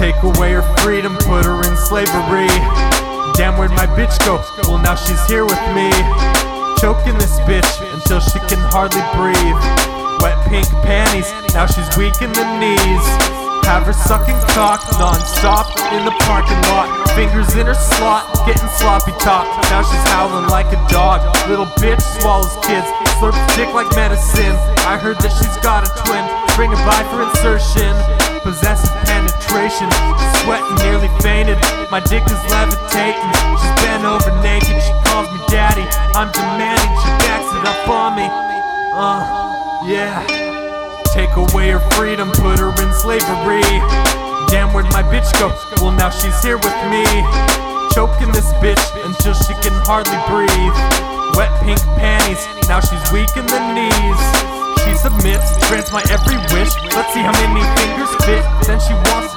Take away her freedom, put her in slavery. Damn, where'd my bitch go? Well, now she's here with me. Choking this bitch until she can hardly breathe. Wet pink panties, now she's weak in the knees. Have her sucking cock non-stop in the parking lot. Fingers in her slot, getting sloppy top. Now she's howling like a dog. Little bitch swallows kids, slurps dick like medicine. I heard that she's got a twin. Bring her by for insertion. Possessive sweating nearly fainted. My dick is levitating. She's bent over naked. She calls me daddy. I'm demanding. She backs it up on me. Uh, yeah. Take away her freedom, put her in slavery. Damn, where'd my bitch go? Well, now she's here with me. Choking this bitch until she can hardly breathe. Wet pink panties, now she's weak in the knees. She submits, grants my every wish. Let's see how many fingers fit. Then she wants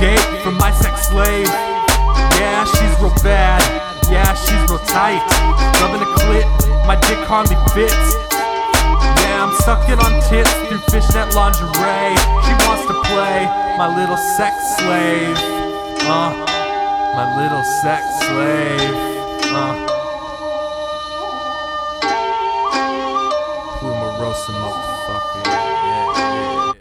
gate from my sex slave. Yeah, she's real bad. Yeah, she's real tight. Rubbing a clit, my dick hardly fits. Yeah, I'm sucking on tits through fishnet lingerie. She wants to play my little sex slave. Uh, my little sex slave. Uh. Plumaro$a motherfucker.